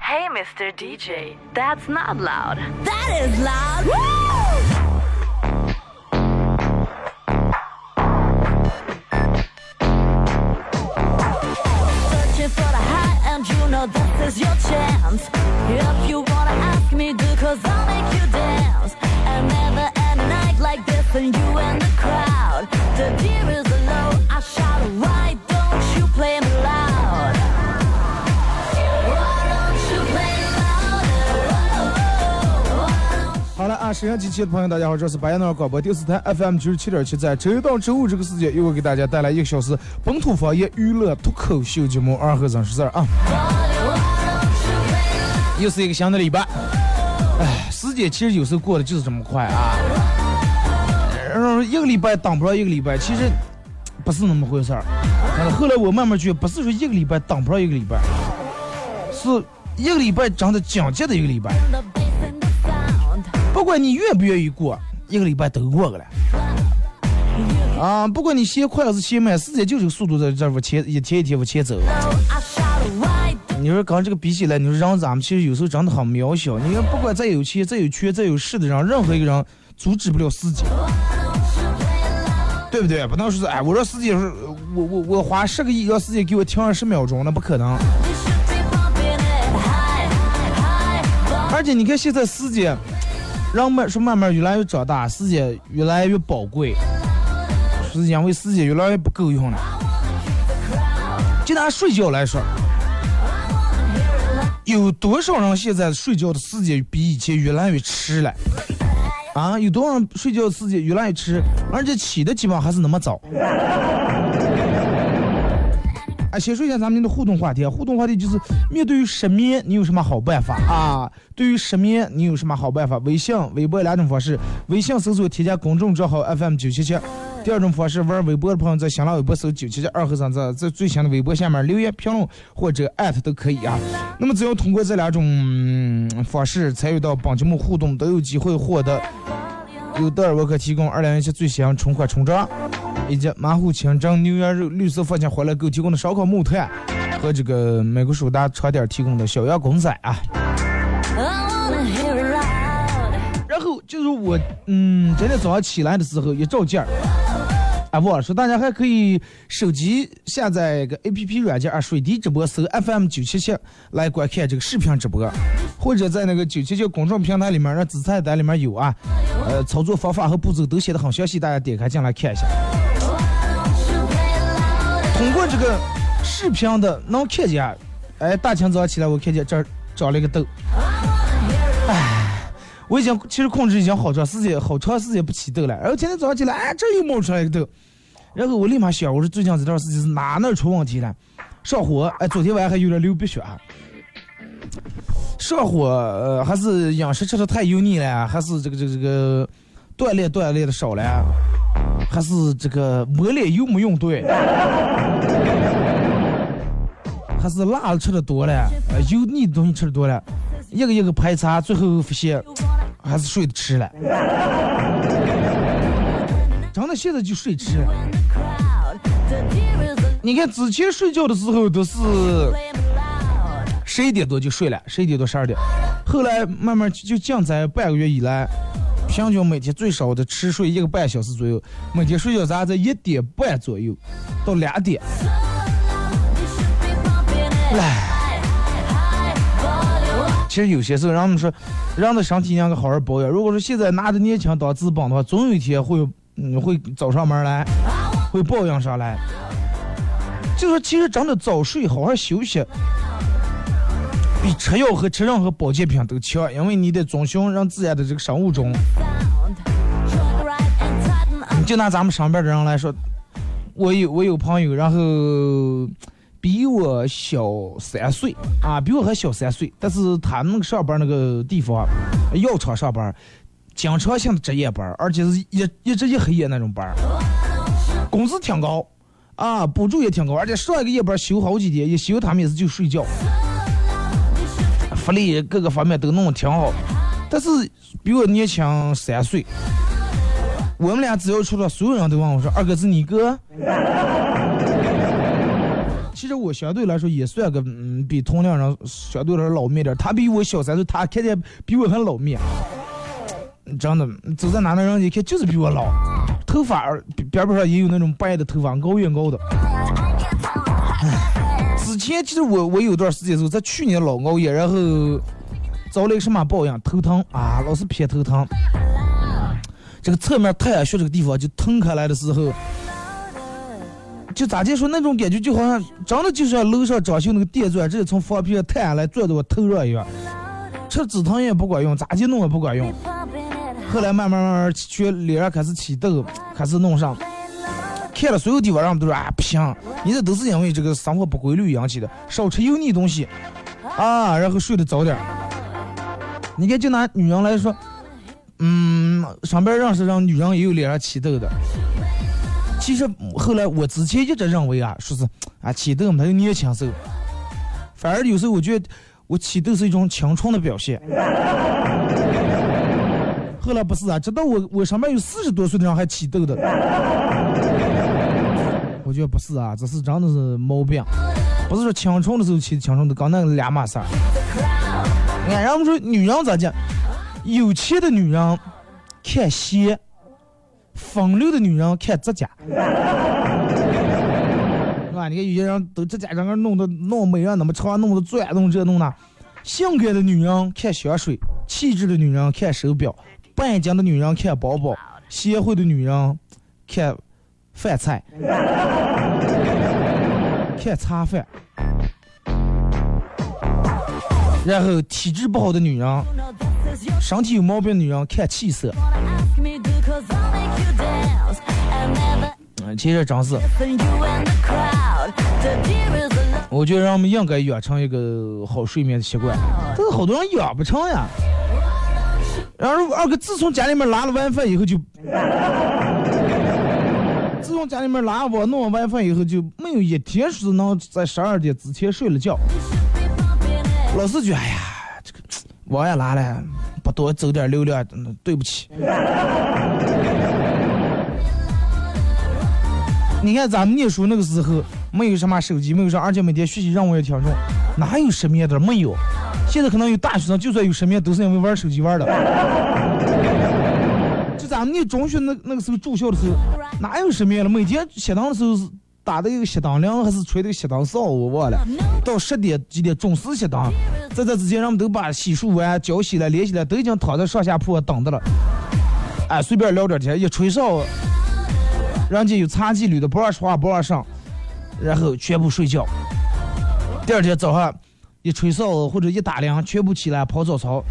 Hey, Mr. DJ, that's not loud. That is loud. Woo! 平安，机器的朋友，大家好，这是白彦淖尔广播电视台 FM 九十七点七，在周一到周五这个时间，又会给大家带来一个小时本土方言娱乐脱口秀节目《二和三十四》啊，又是一个新的礼拜。哎，时间其实有时候过得就是这么快啊，然后一个礼拜当不上一个礼拜，其实不是那么回事儿。但是后来我慢慢觉得，不是说一个礼拜当不上一个礼拜，是一个礼拜长得讲节的一个礼拜。不管你愿不愿意过，一个礼拜都过去了。啊，不管你先快还是先慢，时间就这个速度在这往前一天一天往前走。你说刚这个比起来，你说人咱们其实有时候真的很渺小。你看，不管再有钱、再有权、再有势的人，任何一个人阻止不了时间，对不对？不能说是哎，我说时间是，我我我花十个亿，让时间给我停二十秒钟，那不可能。而且你看现在时间，人们说慢慢越来越长大，时间越来越宝贵，是因为时间越来越不够用了。就拿睡觉来说，有多少人现在睡觉的时间比以前越来越迟了？啊，有多少人睡觉的时间越来越迟，而且起的基本上还是那么早。啊，先说一下咱们的互动话题啊，互动话题就是面对于失眠，你有什么好办法啊？对于失眠，你有什么好办法？微信、微博两种方式，微信搜索添加公众账号 FM 九七七，第二种方式玩微博的朋友在新浪微博搜九七七二和三在在最新的微博下面留言评论或者艾特都可以啊。那么只要通过这两种、方式参与到本节目互动，都有机会获得由德尔沃克提供二零一七最新春款春装。以及马虎清蒸牛羊肉、绿色放心欢乐购提供的烧烤木炭和这个美国首达床垫提供的小羊公仔啊。然后就是我，嗯，今天早上起来的时候一照镜儿，啊，我说大家还可以手机下载个 A P P 软件啊，水滴直播搜 F M 九七七来观看这个视频直播，或者在那个九七七公众平台里面，让子菜单里面有啊，呃，操作方法和步骤都写的很详细，大家点开进来看一下。这个视频的能看见，哎，大清早起来我看见这儿长了一个痘，哎我已经其实控制已经好长时间，好长时间不起痘了。然后今天早上起来，哎，这又冒出来一个痘，然后我立马想，我说最近这段时间是哪哪出问题了？上火，哎，昨天晚上还有点流鼻血。上火，呃，还是饮食吃的太油腻了，还是这个这个这个锻炼锻炼的少了，还是这个磨练有没用对，还是辣的吃的多了，呃，油腻的东西吃的多了，一个一个排查，最后发现还是睡 得迟了。真的现在就睡迟你看之前睡觉的时候都是 十一点多就睡了，十一点多十二点，后来慢慢就就近在半个月以来，平均每天最少的吃睡一个半小时左右，每天睡觉咱在一点半左右到两点。You should be bumping it 唉，high, volume. 其实有些时候，人们说，人的身体应该好好保养。如果说现在拿着年轻当资本的话，总有一天会，嗯，会找上门来，会抱怨上来。就说其实真的早睡，好好休息，比吃药和吃任何保健品都强，因为你得遵循人自然的这个生物钟。你就拿咱们上边的人来说，我有我有朋友，然后比我小三岁啊，比我还小三岁，但是他那个上班那个地方，药厂上班，经常性的值夜班，而且是一一直一黑夜那种班，工资挺高啊，补助也挺高，而且上一个夜班休好几天，一休他们也是就睡觉，福利各个方面都弄得挺好，但是比我年轻三岁。我们俩只要出来，所有人都问我说：“二哥是你哥？”其实我相对来说也算个，嗯，比同龄人相对来说老面点。他比我小三岁，他看起来比我还老面。真的，走在哪的人一看就是比我老，头发边边上也有那种白的头发，高远高的。之前其实我我有段时间时候，在去年老熬夜，然后遭了一个什么报应，头疼啊，老是偏头疼。这个侧面太阳穴这个地方就疼开来的时候，就咋就说那种感觉，就好像真的就像楼上装修那个电钻，直接从房皮上太阳来钻到我头上一样。吃止疼药不管用，咋就弄也不管用。后来慢慢慢慢去脸上开始起痘，开始弄上。看了所有地方，人们都说啊不行，你这都是因为这个生活不规律引起的，少吃油腻东西啊，然后睡得早点。你看，就拿女人来说，嗯，上边认识让女人也有脸上起痘的。其实后来我之前一直认为啊，说是啊起痘嘛，他就年轻时候，反而有时候我觉得我起痘是一种青春的表现。后来不是啊，直到我我上面有四十多岁的人还起痘的，我觉得不是啊，这是真的是毛病，不是说青春的时候起的青春痘，跟那个两码事儿。你看，人们说女人咋讲？有钱的女人看鞋，风流的女人看指甲，是吧？你看有些人都指甲整个弄得弄美啊，那么长，弄得钻，弄这弄那。性感的女人看香水，气质的女人看手表，半斤的女人看包包，贤惠的女人看饭菜，看茶饭。然后体质不好的女人，身体有毛病的女人看气色。其实真是，我觉得让我们应该养成一个好睡眠的习惯，但是好多人养不成呀。然后二哥自从家里面拉了 WiFi 以后就，自从家里面拉我弄了 WiFi 以后就没有一天是能在十二点之前睡了觉。老是觉得哎呀，这个网也拿了，不多走点流量，嗯对不起。你看咱们念书那个时候，没有什么手机，没有啥，而且每天学习任务也挺重，哪有失眠的？没有。现在可能有大学生，就算有失眠，都是因为玩手机玩的。就咱们念中学那那个时候住校的时候，哪有失眠了？每天熄灯的时候是打的一个熄灯铃，还是吹的一个熄灯哨，我忘了。到十点几点准时熄灯，在这之前，人们都把洗漱完、脚洗了、脸洗了，都已经躺在上下铺等着了。哎，随便聊点天，一吹哨，人家有茶纪律的，不让说话，不让上，然后全部睡觉。第二天早上一吹哨或者一打铃，全部起来跑早操，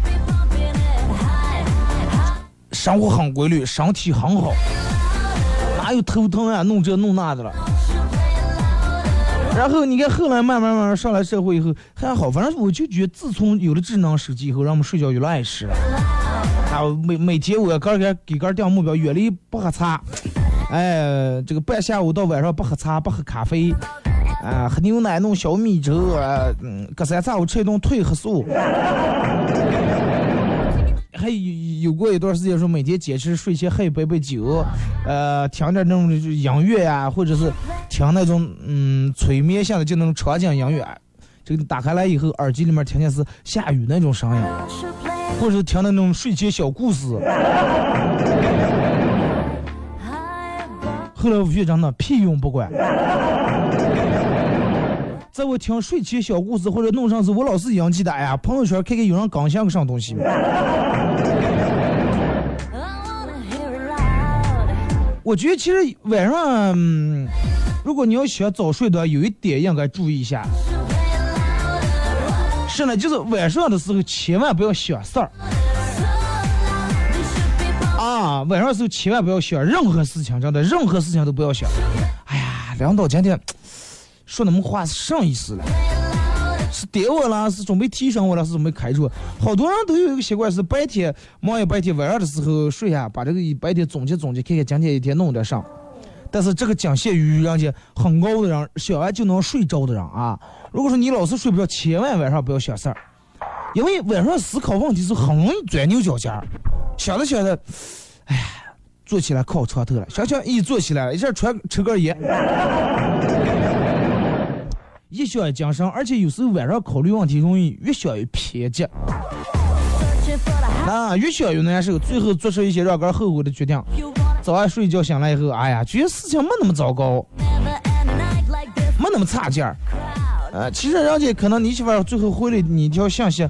生活很规律，身体很好，哪有头疼啊、弄这弄那的了。然后你看，后来慢慢慢慢上来社会以后还好，反正我就觉得自从有了智能手机以后，让我们睡觉越来越迟了。啊，每每天我个给给个定目标，远离不喝茶，哎，这个半下午到晚上不喝茶，不喝咖啡，啊，喝牛奶弄小米粥，啊，嗯，隔三差五吃一顿褪黑素。还有有过一段时间说每天坚持睡前喝一杯杯酒，呃，听点那种就音乐呀、或者是听那种嗯催眠性的就那种场景音乐，这个打开来以后耳机里面听见是下雨那种声音，或者是听那种睡前小故事。后来我觉得真的屁用不管。在我听睡前小故事或者弄上时，我老是引起的，哎呀，朋友圈看看有人更新个啥东西。我觉得其实晚上，如果你要想早睡的话，有一点应该注意一下。是呢，就是晚上的时候千万不要想事儿啊，晚上的时候千万不要想任何事情，真的，任何事情都不要想。哎呀，领导今天说那么话是啥意思了？是点我了，是准备提升我了，是准备开除？好多人都有一个习惯，是白天忙一白天，晚上的时候睡下，把这个一白天总结总结，看看今天一天弄点啥。但是这个仅限于人家很高的人，想完就能睡着的人啊。如果说你老是睡不着，千万晚上不要想事儿，因为晚上思考问题是很容易钻牛角尖儿。想着想着，哎，坐起来靠床头了，想想一坐起来，一下穿抽根烟，一想精神，而且有时候晚上考虑问题容易越想越偏激，啊，越想越难受，最后做出一些让人后悔的决定。早上睡一觉醒来以后，哎呀，觉得事情没那么糟糕，没那么差劲儿。呃，其实人家可能你媳妇儿最后回了你一条信息，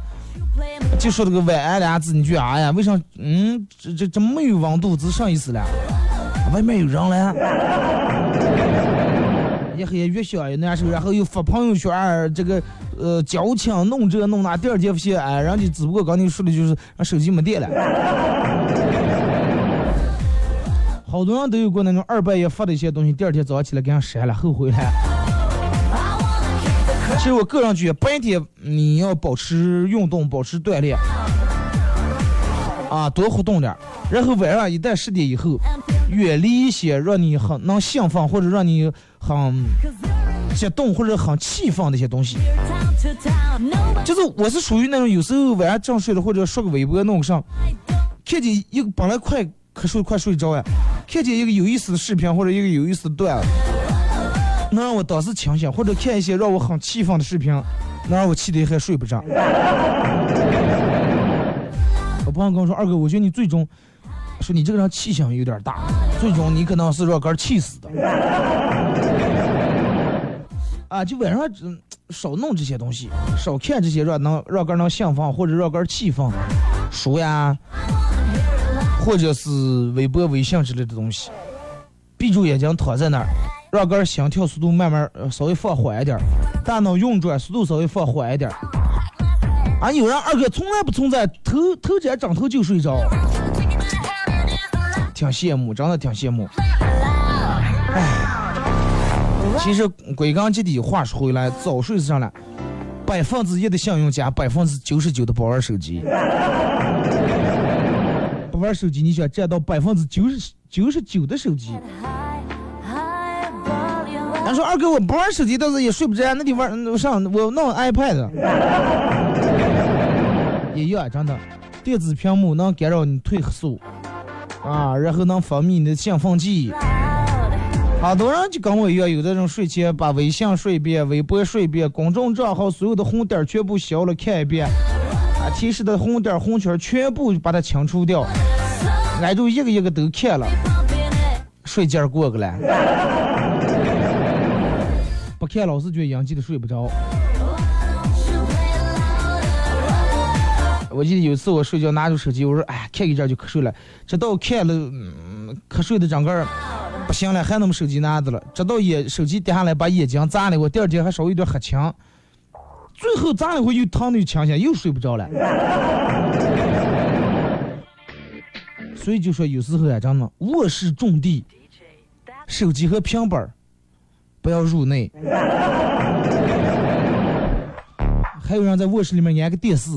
就说这个晚安俩字，你觉得哎呀，为啥？嗯，这这这没有温度，这啥意思了？外面有人了。也很越想越难受，然后又发朋友圈儿，这个呃矫情弄这弄那，第二天发现哎，人家只不过刚你说的就是手机没电了。好多人都有过那种二半夜发的一些东西，第二天早上起来给人删了，后悔了。其实我个人觉得，白天你要保持运动，保持锻炼，啊，多活动点儿。然后晚上一旦十点以后，远离一些让你很能兴奋或者让你很激动或者很气愤的一些东西。就是我是属于那种有时候晚上正睡了或者刷个微博弄上，看见一个本来快可睡快睡着呀，看见一个有意思的视频或者一个有意思的段子。能让我当时清醒，或者看一些让我很气愤的视频，能让我气得还睡不着。我朋友跟我说：“二哥，我觉得你最终说你这个人气性有点大，最终你可能是让人气死的。”啊，就晚上少弄这些东西，少看这些让能让人能兴奋或者让人气愤，书呀，或者是微博、微信之类的东西，闭住眼睛躺在那儿。让个心跳速度慢慢稍微放缓一点，大脑运转速度稍微放缓一点。啊，有人二哥从来不存在头头枕枕头就睡着，挺羡慕，真的挺羡慕。其实归根结底，话说回来，早睡是啥呢？百分之一的信用加百分之九十九的不玩手机。不玩手机，你想占到百分之九十九十九的手机？俺说二哥，我不玩手机，但是也睡不着，那你玩上我弄 iPad，也要真的，电子屏幕能干扰你褪黑素，啊，然后能分泌你的兴奋剂。好多人就跟我一样，有的人睡前把微信睡一遍，微博睡一遍，公众账号所有的红点全部消了看一遍，啊，提示的红点红圈全部把它清除掉，挨住一个一个都看了，睡劲儿过个了。不看老是觉得应激的睡不着。我记得有一次我睡觉拿着手机，我说哎看一阵就瞌睡了，直到看了嗯瞌睡的整个不行了，还那么手机拿着了，直到眼手机掉下来把眼睛砸了，我第二天还稍微有点黑青，最后砸了回又疼的又清醒，又睡不着了。所以就说有时候啊，真的卧室重地，手机和平板儿。不要入内，还有人在卧室里面安个电视，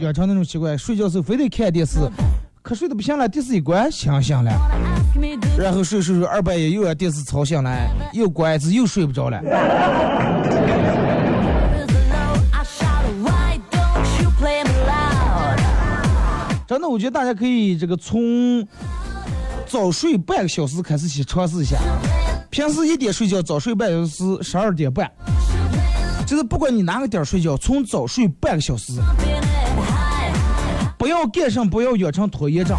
养成那种习惯，睡觉时候非得看电视，可睡得不行了，电视一关，醒醒了，然后睡睡睡，二半夜又让电视吵醒了，又关一次，又睡不着了。真的，我觉得大家可以这个从。早睡半个小时开始去尝试一下，平时一点睡觉，早睡半小时，十二点半，就是不管你哪个点睡觉，从早睡半个小时，不要干上，不要养成拖延症。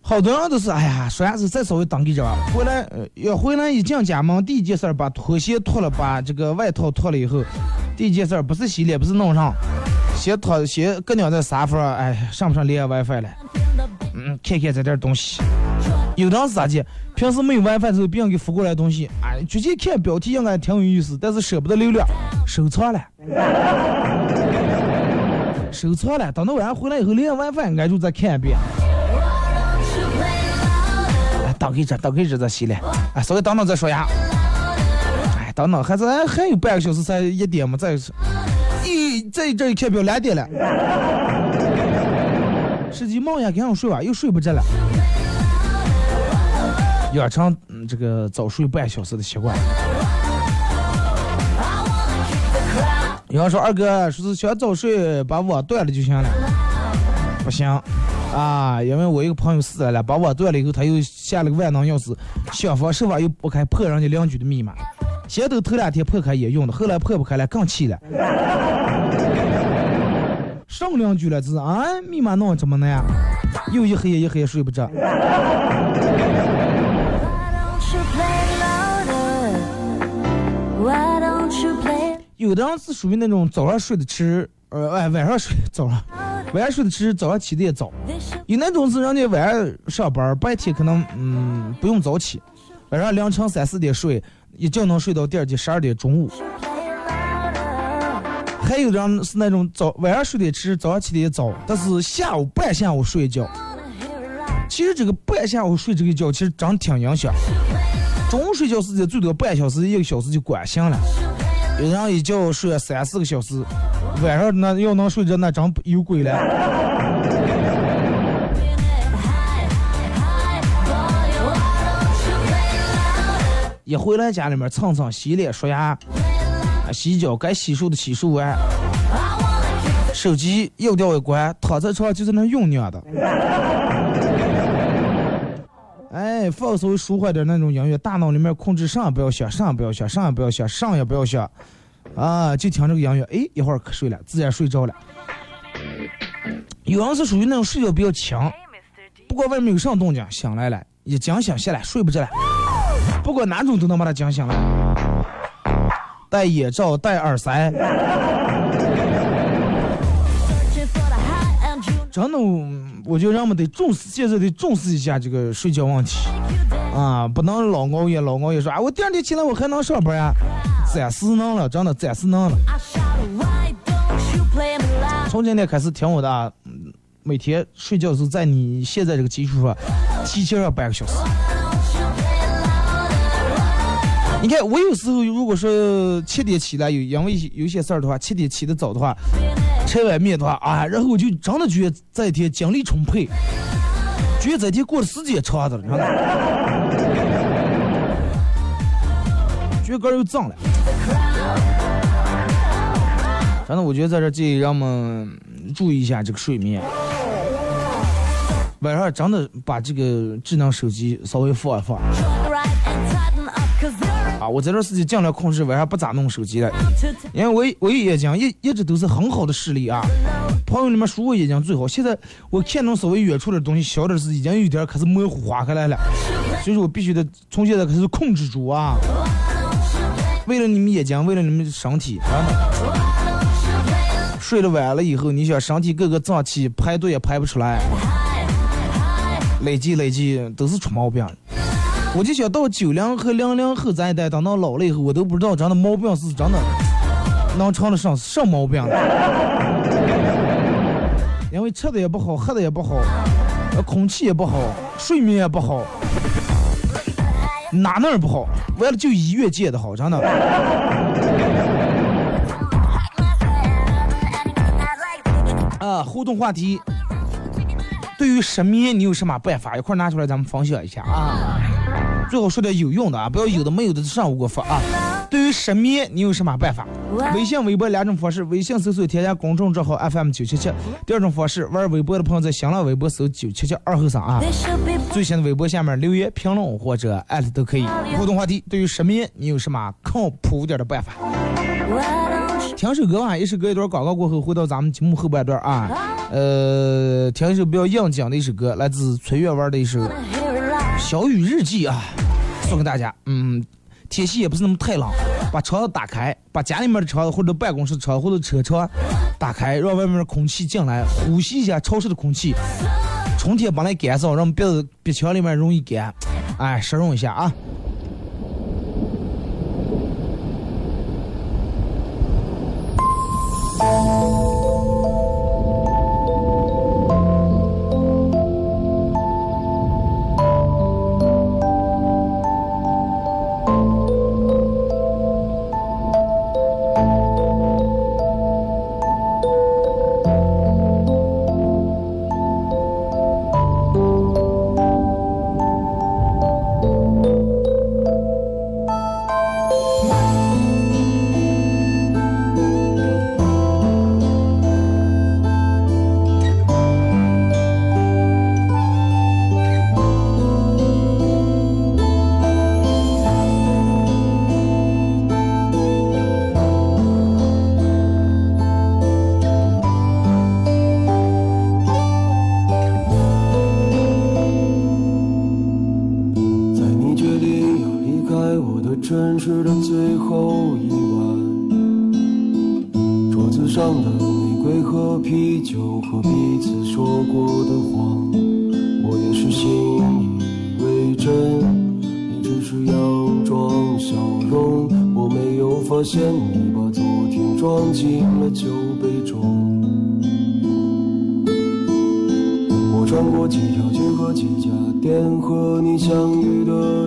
好多人都是，哎呀，说啥子再稍微等一着，回来要回来一进家门，第一件事把拖鞋脱了，把这个外套脱了以后，第一件事不是洗脸，不是弄上。先躺，先搁两在沙发，哎，上不上连 WiFi 了？嗯，看看这点东西，有的人是咋的？平时没有 WiFi 的时候，别人给发过来东西，哎，直接看标题应该挺有意思，但是舍不得流量，收藏了，收藏了。等到晚上回来以后，连 WiFi 俺就再看一遍。哎，等一阵，等一阵再洗了。哎，稍微等等再说呀。哎，等等，还是还还有半个小时才一点嘛，再一这这一看表两点了。实际梦呀，赶上睡吧，又睡不着了。养成这个早睡半小时的习惯。有人说二哥说是想早睡，把网断了就行了，不行啊，因为我一个朋友死了，把网断了以后，他又下了个万能钥匙，想方设法又拨开破人家邻居的密码，先头头两天破开也用的，后来破不开了更气了。上邻居了，这是啊，密码弄这么难，又一黑夜一黑夜睡不着。有的人是属于那种早上睡得迟，呃，哎，晚上睡 早上，晚上睡得迟，早上起的也早。有那种是人家晚上上班，白天可能嗯不用早起，晚上凌晨三四点睡，一觉能睡到第二天十二点中午。还有的人是那种早晚上睡得迟，早上起的也早，但是下午半下午睡一觉。其实这个半下午睡这个觉，其实真挺影响。中午睡觉时间最多半小时，一个小时就管醒了。有人一觉睡三四个小时，晚上那要能睡着，那真有鬼了。一回来家里面蹭蹭洗脸刷牙，洗脚该洗漱的洗漱完，手机又掉一关，躺在床上就在那用娘的。哎，放松舒缓点那种音乐，大脑里面控制上也不要想，上也不要想，上也不要想，上也不要想，啊，就听这个音乐，哎，一会儿瞌睡了，自然睡着了。有人是属于那种睡觉比较强，不管外面有啥动静，醒来了，一惊醒下来睡不着了，不管哪种都能把他惊醒了。戴眼罩，戴耳塞，真的。我觉得人们得重视，现在得重视一下这个睡觉问题啊，不能老熬夜，老熬夜说啊，我第二天起来我还能上班呀，暂时能了，真的暂时能了。从今天开始听我的，每天睡觉是在你现在这个基础上提前上半个小时。你看我有时候如果说七点起来，有因为有些事儿的话，七点起的早的话。吃碗面的话啊，然后我就真的觉得这一天精力充沛，觉得这一天过的时间长的了，觉得个又脏了。反正我觉得在这建议让我们注意一下这个睡眠，晚上真的把这个智能手机稍微放一放。啊，我这段时间尽量控制晚上不咋弄手机了，因为我我眼睛一一直都是很好的视力啊。朋友里面说我眼睛最好，现在我看那种稍微远处的东西小点是已经有点开始模糊划开来了，所以说我必须得从现在开始控制住啊。为了你们眼睛，为了你们身体，睡了晚了以后，你想身体各个脏器排毒也排不出来，累积累积都是出毛病。我就想到九零和零零后咱一代，等到老了以后，我都不知道真的毛病是真的能成得上什毛病了 因为吃的也不好，喝的也不好，空气也不好，睡眠也不好，哪哪儿不好？完了就医院见的好，真的。啊，互动话题，对于失眠你有什么办法？一块拿出来咱们分享一下啊。最好说点有用的啊，不要有的没有的上午给我发啊。对于失眠，你有什么办法？微信、微博两种方式，微信搜索添加公众账号 FM 九七七。第二种方式，玩微博的朋友在新浪微博搜九七七二后三啊。最新的微博下面留言评论或者艾特都可以。互动话题：对于失眠，你有什么靠谱点的办法？听首歌吧，一首歌一段广告过后，回到咱们节目后半段啊。呃，听一首比较应景的一首歌，来自崔月玩的一首。小雨日记啊送给大家。嗯天气也不是那么太冷把窗子打开把家里面的窗子或者办公室窗户的车窗打开让外面的空气进来呼吸一下潮湿的空气春天本来干燥让鼻子鼻腔里面容易干哎湿润一下啊。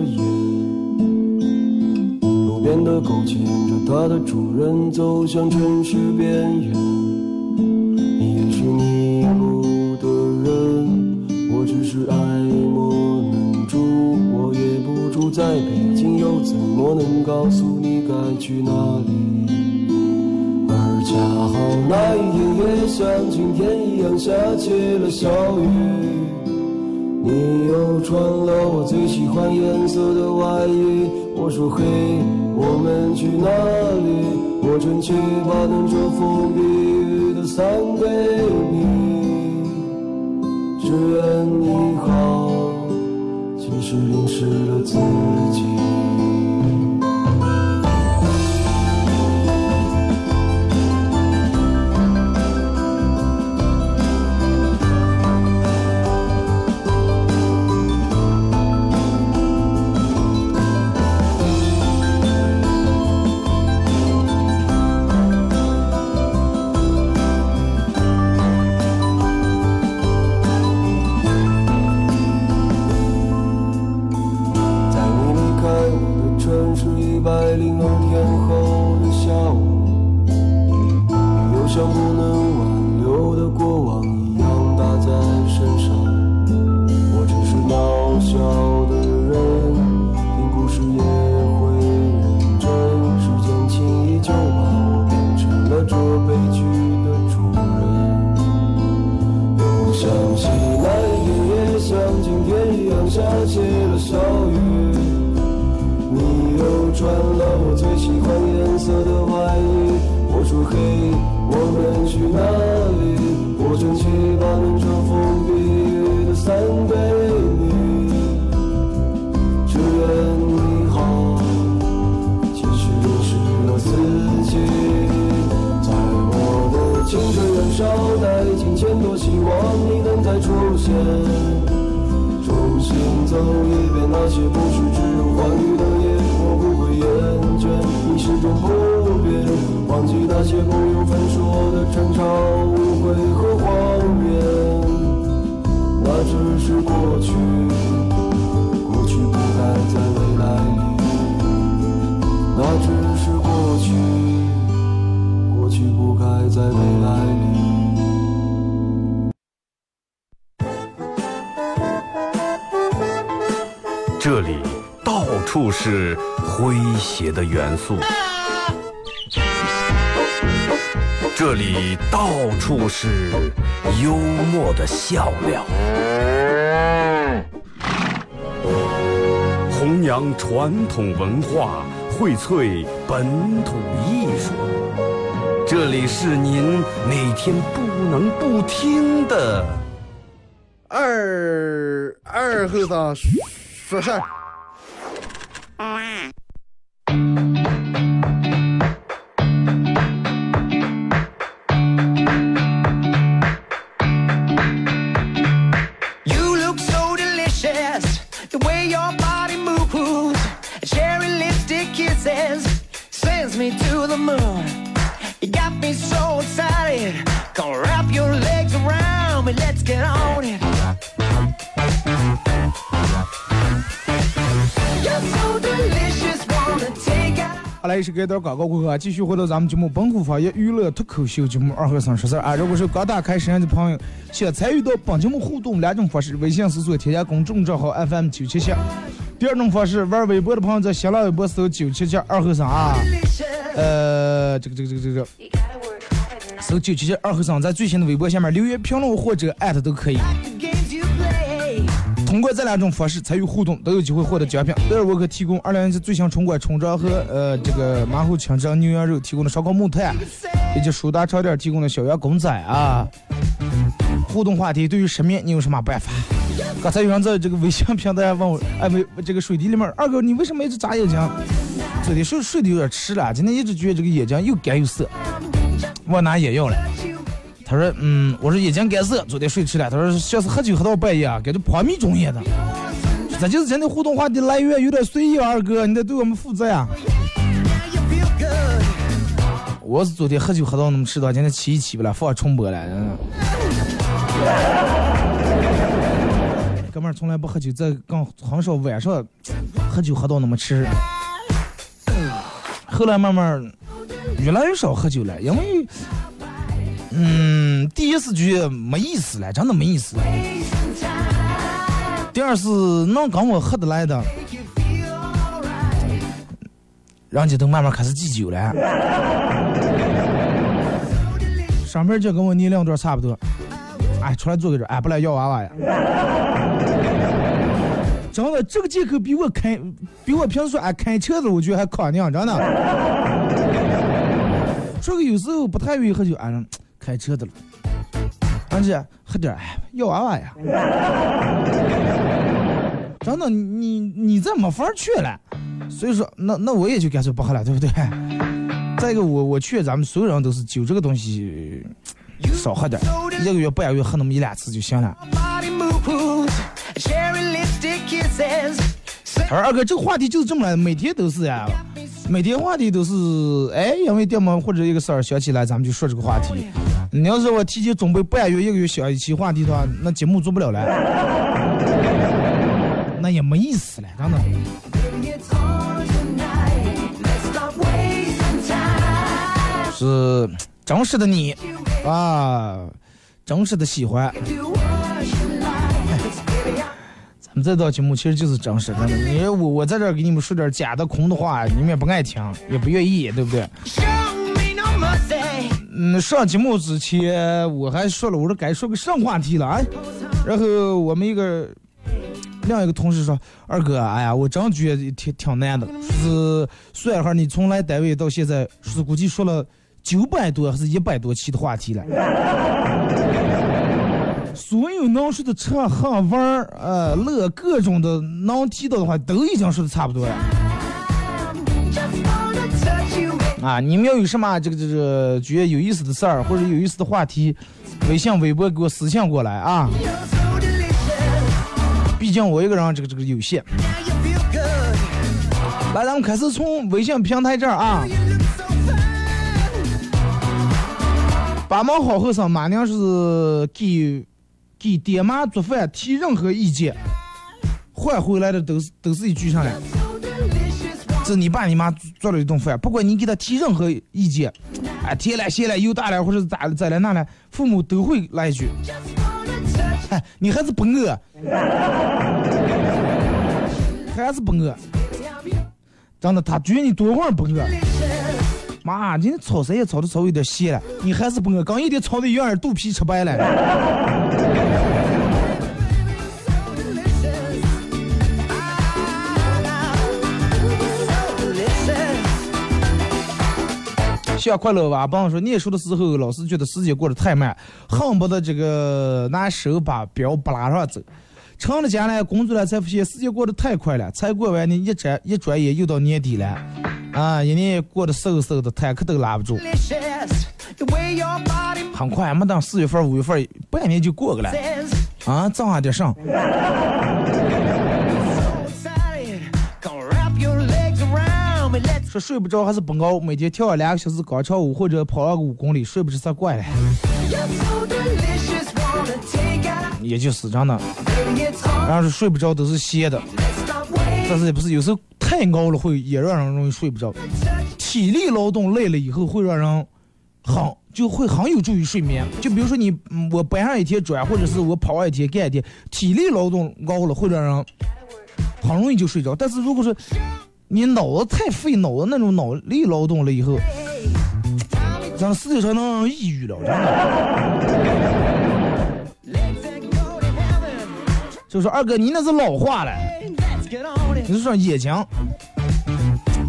夜，路边的狗牵着它的主人走向城市边缘。你也是迷路的人，我只是爱莫能助。我也不住在北京，又怎么能告诉你该去哪里？而恰好那一天也像今天一样下起了小雨。你又穿了我最喜欢颜色的外衣我说嘿我们去哪里？我真期待能遮风避雨的伞给你只愿你好其实淋湿了自己。素，这里到处是幽默的笑料，弘扬传统文化，荟萃本土艺术。这里是您每天不能不听的。二二后生说事儿。首歌，段广告过后啊，继续回到咱们节目本土方言娱乐脱口秀节目二和尚说事儿啊。如果是刚打开摄像的朋友，想参与到本节目互动两种方式：微信搜索添加公众账号 FM 九七七；第二种方式，玩微博的朋友在新浪微博搜九七七二和尚啊。呃，这个这个这个这个，搜九七七二和尚，在最新的微博下面留言评论或者艾特都可以。通过这两种方式参与互动，都有机会获得奖品。德尔沃克提供二零一七最新春馆春装和呃这个马虎清蒸牛羊肉提供的烧烤木炭，以及舒达超店提供的小羊公仔啊。互动话题：对于失眠，你有什么办法？刚才有人在这个微信平台问我，哎，微这个水滴里面，二哥你为什么一直眨眼睛？昨天睡睡得有点迟了，今天一直觉得这个眼睛又干又涩，我拿眼药了。他说：“嗯，我说眼睛干涩，昨天睡迟了。他说下次喝酒喝到半夜啊，感觉破迷中眼的。这就是今天互动话题来源有点随意，二哥，你得对我们负责呀。我是昨天喝酒喝到那么迟到，今天起一起不了，放重播了。嗯哥们儿从来不喝酒，在刚很少晚上喝酒喝到那么迟。后来慢慢越来越少喝酒了，因为。”嗯，第一是觉得没意思了，真的没意思。第二是能跟我合得来的，人家都慢慢开始忌酒了。上边就跟我年龄段差不多，哎，出来坐个这，哎，不来要娃娃呀。真的，这个借口比我开，比我平时说哎开车子，我觉得还可娘，真的。这个有时候不太愿意喝酒，俺。开车的了，而且喝点哎，要娃娃呀！真的，你你这没法去了，所以说，那那我也就干脆不喝了，对不对？再一个，我我劝咱们所有人都是酒这个东西少喝点，一个月半个月喝那么一两次就行了。他说二哥，这个话题就是这么来，每天都是呀，每天话题都是哎，因为电么或者一个事儿想起来，咱们就说这个话题。你要是我提前准备半月一个月想一期话题的话，那节目做不了了，那也没意思了，真的。是真实的你啊，真实的喜欢。咱们这道节目其实就是真实的，你我我在这给你们说点假的空的话，你们也不爱听，也不愿意，对不对？嗯，上节目之前我还说了，我说该说个上话题了啊。然后我们一个另一个同事说：“二哥，哎呀，我真觉得挺挺难的，是算一下你从来单位到现在，是估计说了九百多还是一百多期的话题了。所有能说的吃喝玩儿呃乐各种的能提到的话，都已经说的差不多了。”啊，你们要有什么这个这个觉得有意思的事儿或者有意思的话题，微信、微博给我私信过来啊。毕竟我一个人这个这个有限。来，咱们开始从微信平台这儿啊。八毛好后生马娘是给给爹妈做饭提任何意见，换回来的都是都是一句上来。这你爸你妈做了一顿饭，不管你给他提任何意见，哎，甜了、咸了、油大了，或者咋了、咋了、那了，父母都会来一句：“哎，你还是不饿，还是不饿。”真的，他觉得你多会儿不饿。妈，今天炒菜也炒的稍微有点咸了，你还是不饿，刚一点炒的有点肚皮吃白了。小快乐吧，帮我说，念书的时候老是觉得时间过得太慢，恨不得这个拿手把表不拉上走。成了家了，工作了才发现时间过得太快了，才过完年一转一转眼又到年底了，啊，一年过得嗖嗖的，坦克都拉不住。很快，没等四月份、五月份，半年就过去了，啊，正好点上。说睡不着还是不熬，每天跳两个小时广场舞或者跑了个五公里，睡不着才怪嘞。也就是这样的，然后是睡不着都是歇的，但是也不是，有时候太熬了会也让人容易睡不着。体力劳动累了以后会让人很就会很有助于睡眠。就比如说你嗯我搬上一天砖，或者是我跑上一天干一天，体力劳动熬了会让人很容易就睡着。但是如果说你脑子太费脑子那种脑力劳动了以后，真的实际上能抑郁了，真的。就说二哥，你那是老化了，你是说眼睛？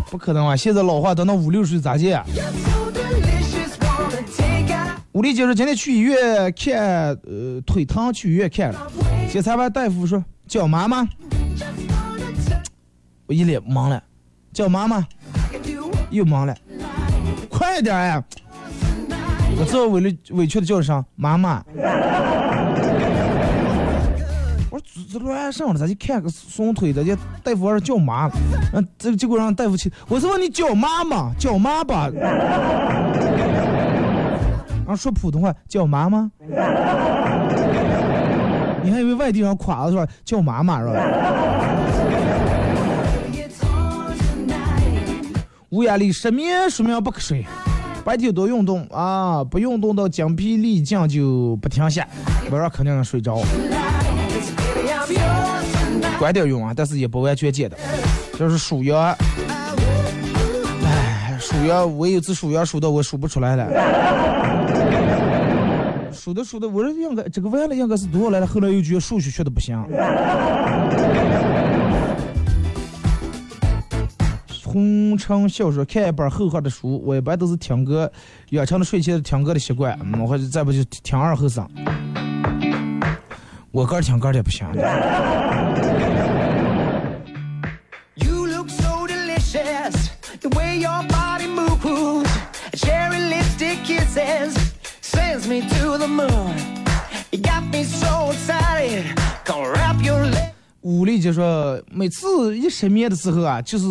不可能啊！现在老化等到五六十岁咋见啊？武丽姐说今天去医院看，呃，腿疼去医院看了，检查完大夫说脚麻吗？我一脸懵了，叫妈妈？又忙了，快点呀！我这委了委屈的叫了声妈妈。我说这乱上了，咱去看个松腿的？这大夫说叫妈，嗯，这结果让大夫去。我是问你叫妈妈，叫妈吧？然后说普通话，叫妈妈？你还以为外地人夸了是吧？叫妈妈是吧？无压力失眠，说明不瞌睡。白天多运动啊，不运动到精疲力尽就不停下，晚上肯定能睡着。管点用啊，但是也不完全见的。就是数羊，哎，数羊，我有次数羊数到我数不出来了，数的数的，我说应该这个完了应该是多少来了，后来又觉得数学学的不行。红尘小说看一本厚厚的书，我一般都是听歌，养成了睡前听歌的习惯，嗯，或者再不就听二和三。我歌听歌的不行。武力就说，每次一失眠的时候啊，就是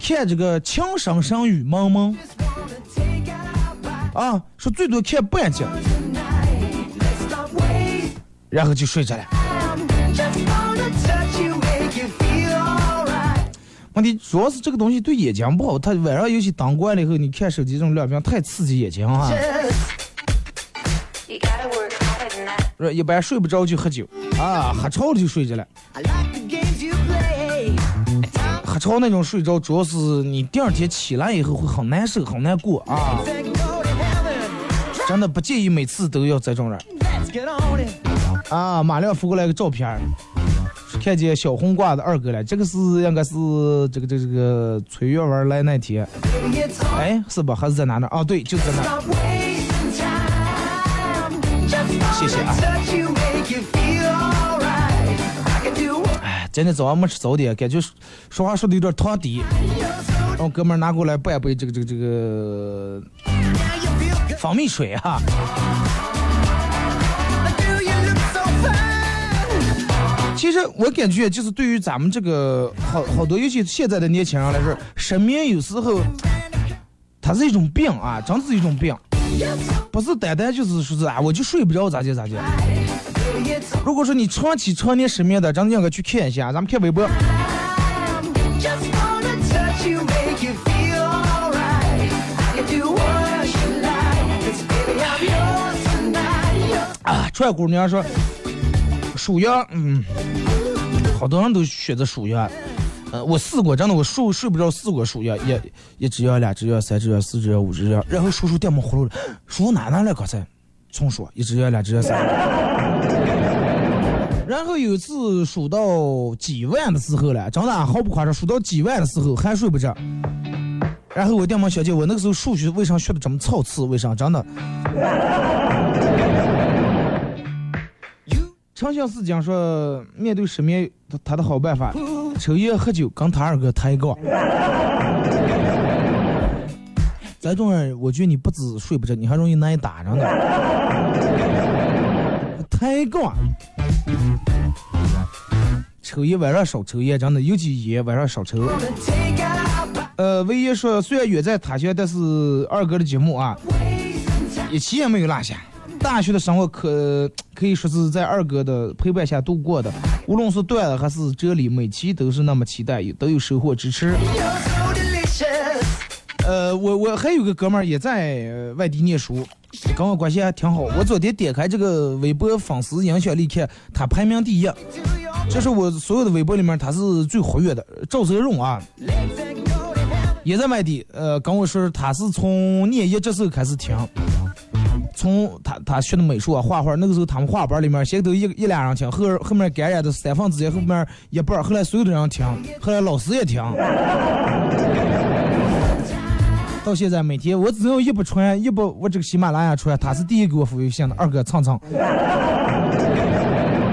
看这个《情深深雨蒙蒙》啊，说最多看半集，Let's stop wasting 然后就睡着了。问题主要是这个东西对眼睛不好，它晚上尤其当惯了以后，你看手机这种亮屏太刺激眼睛啊。一般睡不着就喝酒啊，喝超了就睡着了。I like the games you play. 喝超那种睡着，主要是你第二天起来以后会很难受、很难过啊。真的不建议每次都要这种人啊。马亮发过来个照片，看见小红挂的二哥了，这个是应该是这个这个这个崔月文来那天，哎，是吧？还是在哪呢？啊，对，就在那。谢谢啊今天早上没吃早点，感觉说话说的有点糖低，you're so 让哥们儿拿过来半杯这个这个这个蜂蜜水啊。其实我感觉，就是对于咱们这个好好多，尤其现在的年轻人来说，失眠有时候它是一种病啊，真是一种病，不是单单就是说是啊，我就睡不着咋地咋地。如果说你长期常年失眠的，真的应该去看一下。咱们看微博啊，川姑娘说，数羊，嗯，好多人都选择数羊。呃，我试过，真的，我睡睡不着，试过数羊，一一只羊、两只羊、三只羊、四只羊、五只羊，然后数数电毛葫芦了，数哪哪了？刚才重说，一只羊、两只羊、三。然后有一次数到几万的时候了，真的毫不夸张，数到几万的时候还睡不着。然后我电毛小姐，我那个时候数学为啥学的这么操次？为啥？真的。长相思讲说，面对失眠，他的好办法，抽烟喝酒，跟他二哥抬杠。这种人，我觉得你不止睡不着，你还容易挨打着呢。抬杠，抽烟晚上少抽烟，真的，尤其烟晚上少抽。呃，唯一说虽然远在他乡，但是二哥的节目啊，一期也没有落下。大学的生活可可以说是在二哥的陪伴下度过的，无论是段子还是哲理，每期都是那么期待，都有收获支持。呃，我我还有个哥们儿也在、外地念书，跟我关系还挺好。我昨天点开这个微博粉丝影响力看，他排名第一，这是我所有的微博里面他是最活跃的。赵泽荣啊，也在外地，呃，跟我说他是从念一这时候开始听，从他他学的美术啊画画，那个时候他们画班里面先都一一俩人听，后后面感染的三分之一，后面一半，后来所有的人听，后来老师也听。到现在每天我只要一不穿，一不我这个喜马拉雅穿，他是第一给我发微信的，二哥蹭蹭。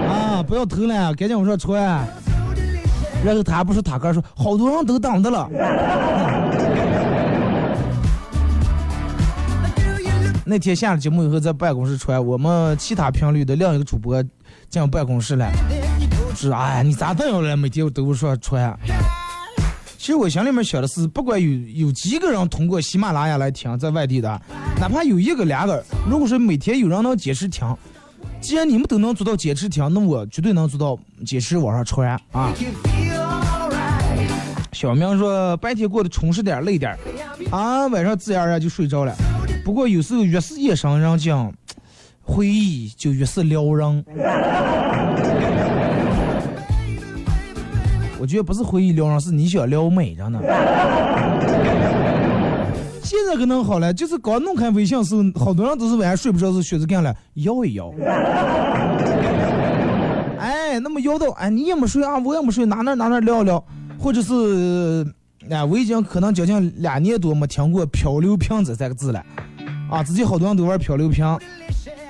啊，不要偷了，赶紧我说传。然后他不是他哥说，好多人都等着了。那天下了节目以后，在办公室传，我们其他频率的另一个主播进办公室来，是哎，你咋这样了？每天都说传。其实我心里面想的是，不管有有几个人通过喜马拉雅来听，在外地的，哪怕有一个两个，如果说每天有人能坚持听，既然你们都能做到坚持听，那我绝对能做到坚持往上传啊。小明说白天过得充实点，累点啊，晚上自然而然就睡着了。不过有时候越是夜深人静，回忆就越是撩人。我觉得不是回忆撩人，是你想撩妹着呢。现在可能好了，就是刚弄开微信时候，好多人都是晚上睡不着，是选择干了摇一摇。哎，那么摇到，哎，你也没睡啊，我也没睡，哪哪哪哪聊一聊，或者是，哎，我已经可能将近两年多没听过“漂流瓶这三个字了，啊，自己好多人都玩漂流瓶。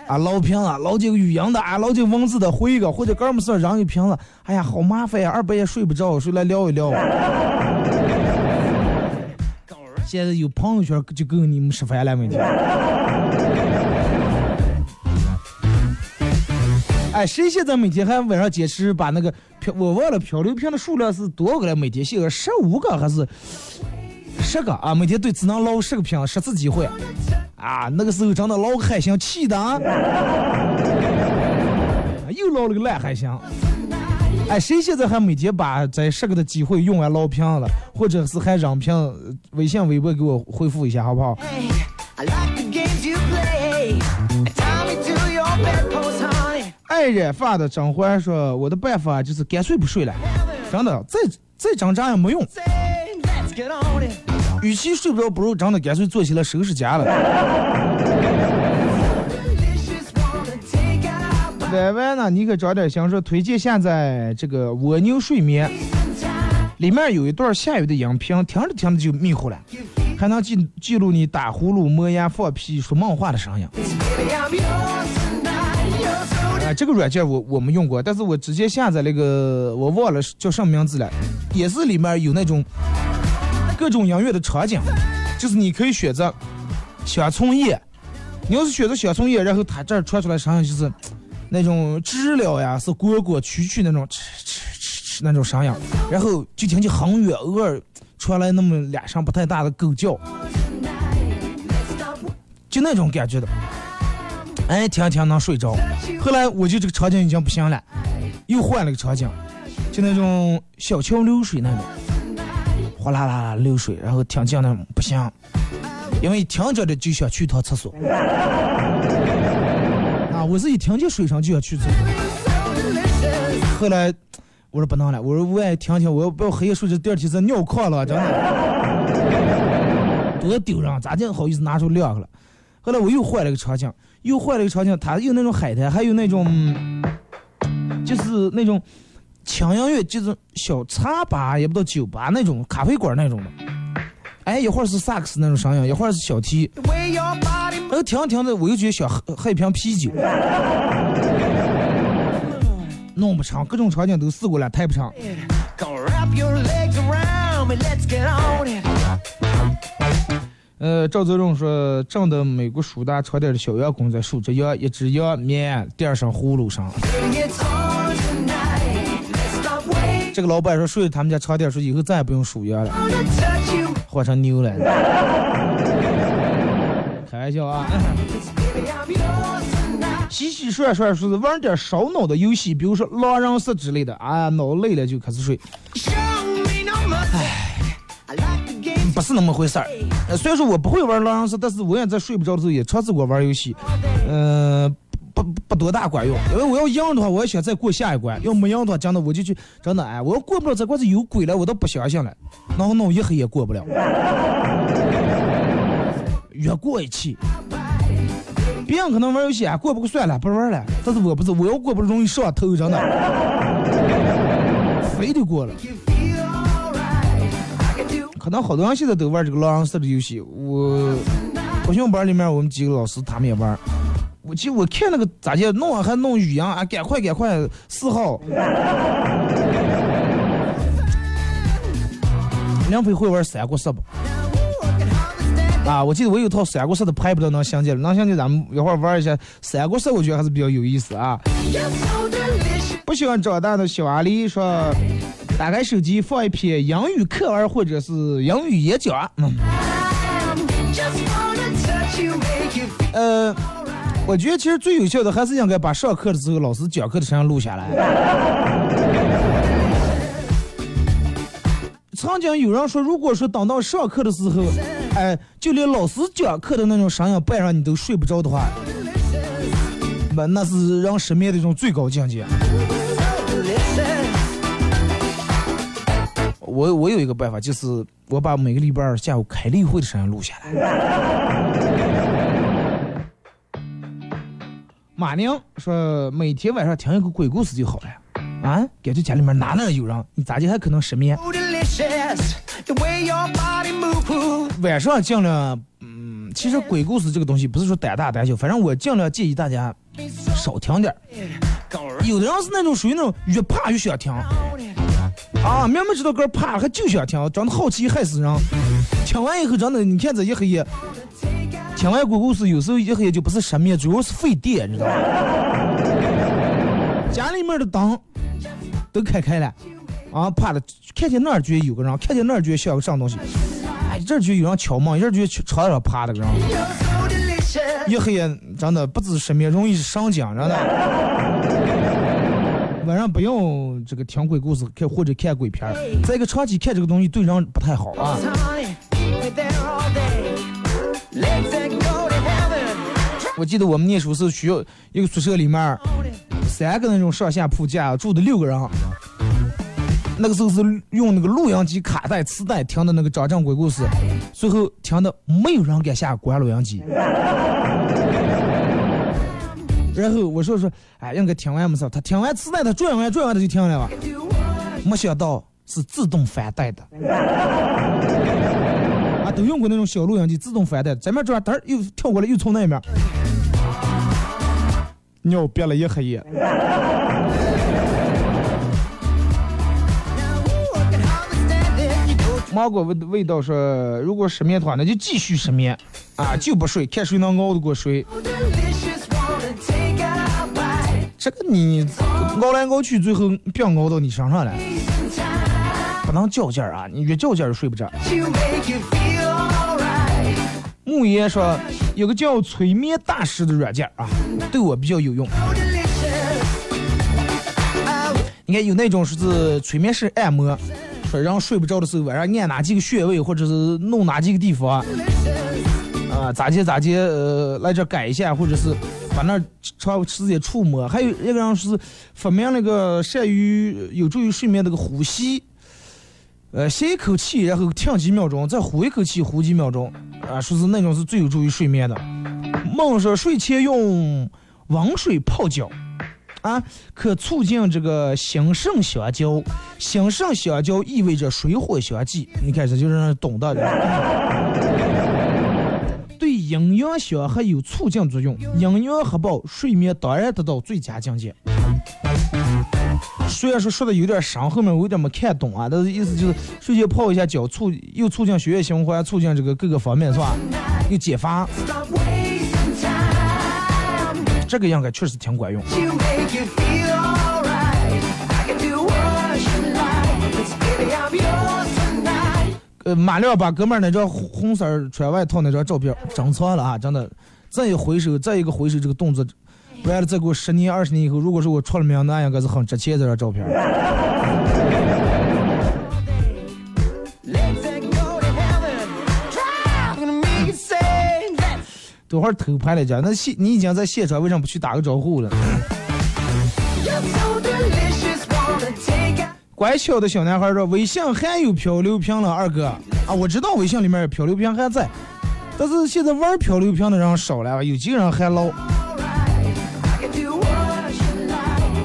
啊，捞瓶啊，捞几个语音的，啊，捞几个文字的，回一个，或者干么事扔一瓶子，哎呀，好麻烦呀，二半夜睡不着，谁来聊一聊。现在有朋友圈就够你们吃饭了，每天。哎，谁现在每天还晚上坚持把那个漂，我忘了漂流瓶的数量是多少个了？每天写个十五个还是十个啊？每天对只能捞十个瓶，十次机会。啊，那个时候真的捞个海星，气的啊！又捞了个烂海星。哎，谁现在还每天把这十个的机会用完捞瓶了，或者是还扔瓶？微信、微博给我回复一下好不好？爱染发的张欢说：“我的办法就是干脆不睡了，真的，再再挣扎也没用。与其睡不着，不如真的干脆坐起来收拾家了。”歪歪呢？你可找点心说推荐下载这个蜗牛睡眠，里面有一段下雨的音频，听着听着就迷糊了，还能记记录你打呼噜、磨牙、放屁、说梦话的声音。啊，这个软件我我没用过，但是我直接下载那个，我忘了叫什么名字了，也是里面有那种各种音乐的场景，就是你可以选择小葱叶，你要是选择小葱叶，然后它这儿传出来声音就是那种知了呀，是蝈蝈蛐蛐那种哧哧哧哧那种声音，然后就听见很远，偶尔传来那么两声不太大的狗叫，就那种感觉的。哎，听听能睡着。后来我就这个场景已经不行了，又换了个场景，就那种小桥流水那种，哗啦啦啦流水，然后听见那种不行，因为听着的就想去趟厕所。啊，我是一听见水声就要去厕所。后来我说不能了，我说我也听听，我要不要黑夜睡着，第二天是尿炕了，真的，多丢人，咋就好意思拿出亮去了？后来我又换了个场景。又换了一个场景，它有那种海滩，还有那种，就是那种轻音乐，就是小茶吧，也不到酒吧那种咖啡馆那种的。哎，一会儿是萨克斯那种声音，一会儿是小提。然后听着听着，我又觉得想喝喝一瓶啤酒。弄不成，各种场景都试过了，太不成。呃，赵泽荣说，正的美国苏大长点的小员工在数着羊，一只羊面，第二声呼噜声。这个老板说，睡他们家长点说以后再也不用数羊了，换成牛了。开玩笑啊！洗洗涮涮说是玩点烧脑的游戏，比如说狼人杀之类的啊，脑累了就开始睡。唉。不是那么回事儿。呃，虽然说我不会玩狼人杀，但是我也在睡不着的时候也尝试过玩游戏，嗯、不不不多大管用，因为我要赢的话，我也想再过下一关；要没赢的话，真的我就去真的哎，我要过不了这关是有鬼了，我都不相信了，然后弄一黑也过不了，越过一气。别人可能玩游戏啊，过不过算了，不玩了。但是我不是，我要过不容易上头，真的，非得过了。可能好多人现在都玩这个狼人杀的游戏。我培训班里面，我们几个老师他们也玩。我记得我看那个咋的，弄啊还弄语音啊，赶快赶快四号。梁飞会玩三国杀不？啊，我记得我有套三国杀的牌，不知道能想起来。能想起咱们一会儿玩一下三国杀，我觉得还是比较有意思啊。不喜欢长大的小阿狸说，打开手机放一篇英语课文或者是英语演讲。嗯，呃，我觉得其实最有效的还是应该把上课的时候老师讲课的声音录下来。曾经有人说，如果说等到上课的时候，哎，就连老师讲课的那种声音伴上你都睡不着的话，那那是让失眠的一种最高境界。我我有一个办法，就是我把每个礼拜二下午开例会的声音录下来。马宁说，每天晚上听一个鬼故事就好了。啊，感觉家里面哪哪有人，你咋的还可能失眠？晚上尽量，嗯，其实鬼故事这个东西不是说胆大胆小，反正我尽量建议大家少听点。有的人是那种属于那种越怕越想听，啊，明明知道个怕还就想听，长得好奇害死人。听完以后真的，你看这一黑夜，听完鬼故事有时候一黑夜就不是失眠，主要是费电，你知道吗？家里面的灯都开开了，啊，怕的，看见那儿觉得有个人，看见那儿觉得像个啥东西，哎，这儿觉得有人敲门，这儿觉得床上趴的个人，一黑夜真的不止失眠，容易上瘾，真的。晚上不用这个听鬼故事看或者看鬼片儿，再一个长期看这个东西对人不太好啊。我记得我们念书是需要一个宿舍里面三个那种上下铺架，住的六个人。那个时候是用那个录音机、卡带、磁带听的那个张震鬼故事，最后听的没有人敢下关录音机。然后我说说，哎，应该听完没事，他听完磁带，他转完转完他就停了吧。没想到是自动翻带的。啊，都用过那种小录音机，自动翻带，这面转，嘚儿又跳过来，又从那面。尿憋了一黑夜。芒果味味道说，如果失眠的话，那就继续失眠，啊，就不睡，看谁能熬得过睡。这个你熬来熬去，最后病熬到你身上了，不能较劲儿啊！你越较劲儿睡不着。木爷说有个叫催眠大师的软件啊，对我比较有用。你看有那种是催眠式按摩，说让睡不着的时候晚上按哪几个穴位，或者是弄哪几个地方啊，咋接咋接，呃，来这改一下，或者是把那长时间触摸。还有一个人是发明那个善于有助于睡眠那个呼吸。呃，吸一口气，然后停几秒钟，再呼一口气，呼几秒钟，啊，说是那种是最有助于睡眠的。梦说睡前用温水泡脚，啊，可促进这个心肾相交。心肾相交意味着水火相济。你看，这就是懂得的。对阴阳相合有促进作用，阴阳合抱，睡眠当然得到最佳境界。虽然说说的有点伤，后面我有点没看懂啊，但是意思就是睡前泡一下脚，促又促进血液循环，促进这个各个方面是吧？又解乏，这个应该确实挺管用。呃，马亮把哥们儿那张红色穿外套那张照片整错了啊，真的，再一回首，再一个回首，这个动作。不然再过十年二十年以后，如果说我出了名，那应该是很值钱这张照片。多会儿偷拍了家，那现你已经在现场，为什么不去打个招呼了？乖巧的小男孩说：“微信还有漂流瓶了，二哥啊，我知道微信里面漂流瓶还在，但是现在玩漂流瓶的人少了，有几个人还捞？”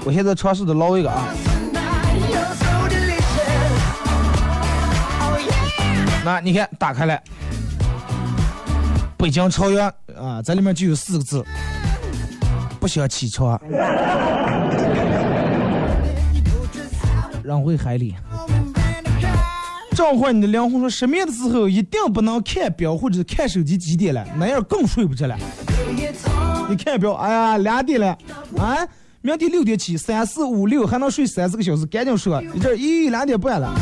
我现在尝试着捞一个啊，那你看打开来，北京朝阳啊，在里面就有四个字：不想起床，扔回海里。”召唤你的灵魂说：失眠的时候一定不能看表或者看手机几点了，那样更睡不着了。你看表，哎呀，两点了，啊，明天六点起，三四五六还能睡三四个小时，赶紧说，一阵咦两点半了。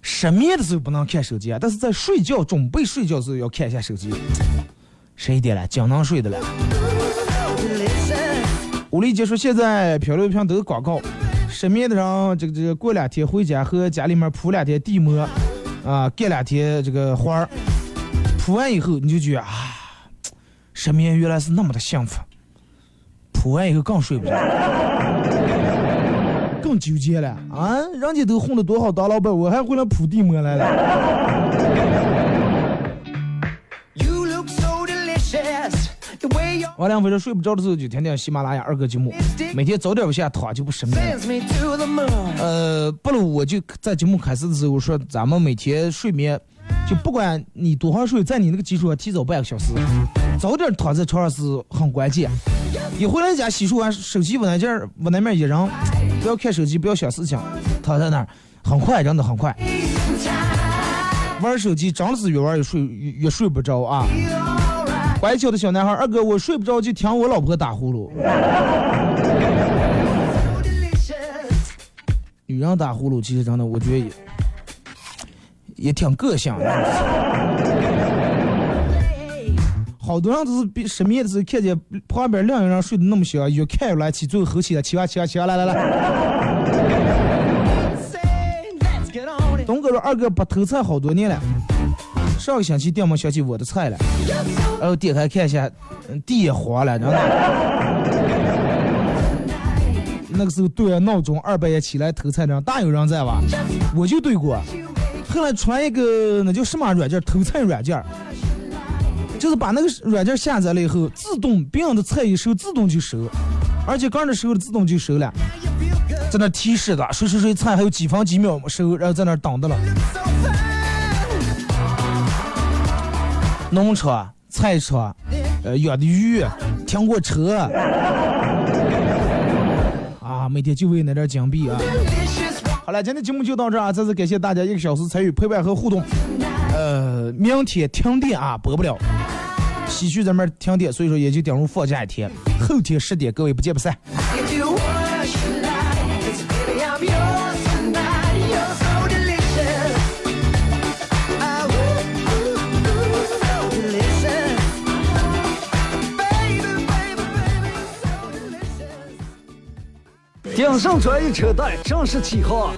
失眠的时候不能看手机啊，但是在睡觉准备睡觉的时候要看一下手机。十一点了，江能睡的了。武丽姐说现在漂流瓶都是广告，失眠的人这个这个过两天回家和家里面铺两天地膜，啊，盖两天这个花儿，铺完以后你就觉得啊，失眠原来是那么的幸福，铺完以后更睡不着，更纠结了啊！人家都混得多好当老板，我还回来铺地膜来了。王良飞说睡不着的时候就听听喜马拉雅二哥节目，每天早点往下躺就不失眠.呃，不如我就在节目开始的时候说，咱们每天睡眠，就不管你多少睡，在你那个基础上提早半个小时，早点躺在床上是很关键。一回来家洗漱完，手机往那件往那面一扔，不要看手机，不要想事情，躺在那儿，很快，真的很快。玩手机真的是越玩越睡越睡不着啊！乖巧的小男孩，二哥，我睡不着就听我老婆打呼噜。女人打呼噜，其实真的，我觉得也也挺个性的。好多人都是比失眠的时候看见旁边另一个人睡得那么香，越看越来气，最后吼起来，起来起来起来，来来来！东哥说二哥不偷菜好多年了，上个星期电门想起我的菜了，然后点开看一下，嗯地也黄了，真的。那个时候对着闹钟二半夜起来偷菜的人大有人在吧？我就对过，后来传一个那叫什么软件，偷菜软件，就是把那个软件下载了以后，自动别人的菜一收自动就收，而且刚才收的自动就收了，在那提示的谁谁谁菜还有几分几秒收，然后在那等的了。农场、菜场，呃，养的鱼，停过车，啊，每天就为那点金币啊。好了，今天节目就到这儿啊！再次感谢大家一个小时参与陪伴和互动。呃，明天停电啊，播不了。西区这边停电，所以说也就顶入放假一天。后天十点，各位不见不散。网上专业车贷正式起航。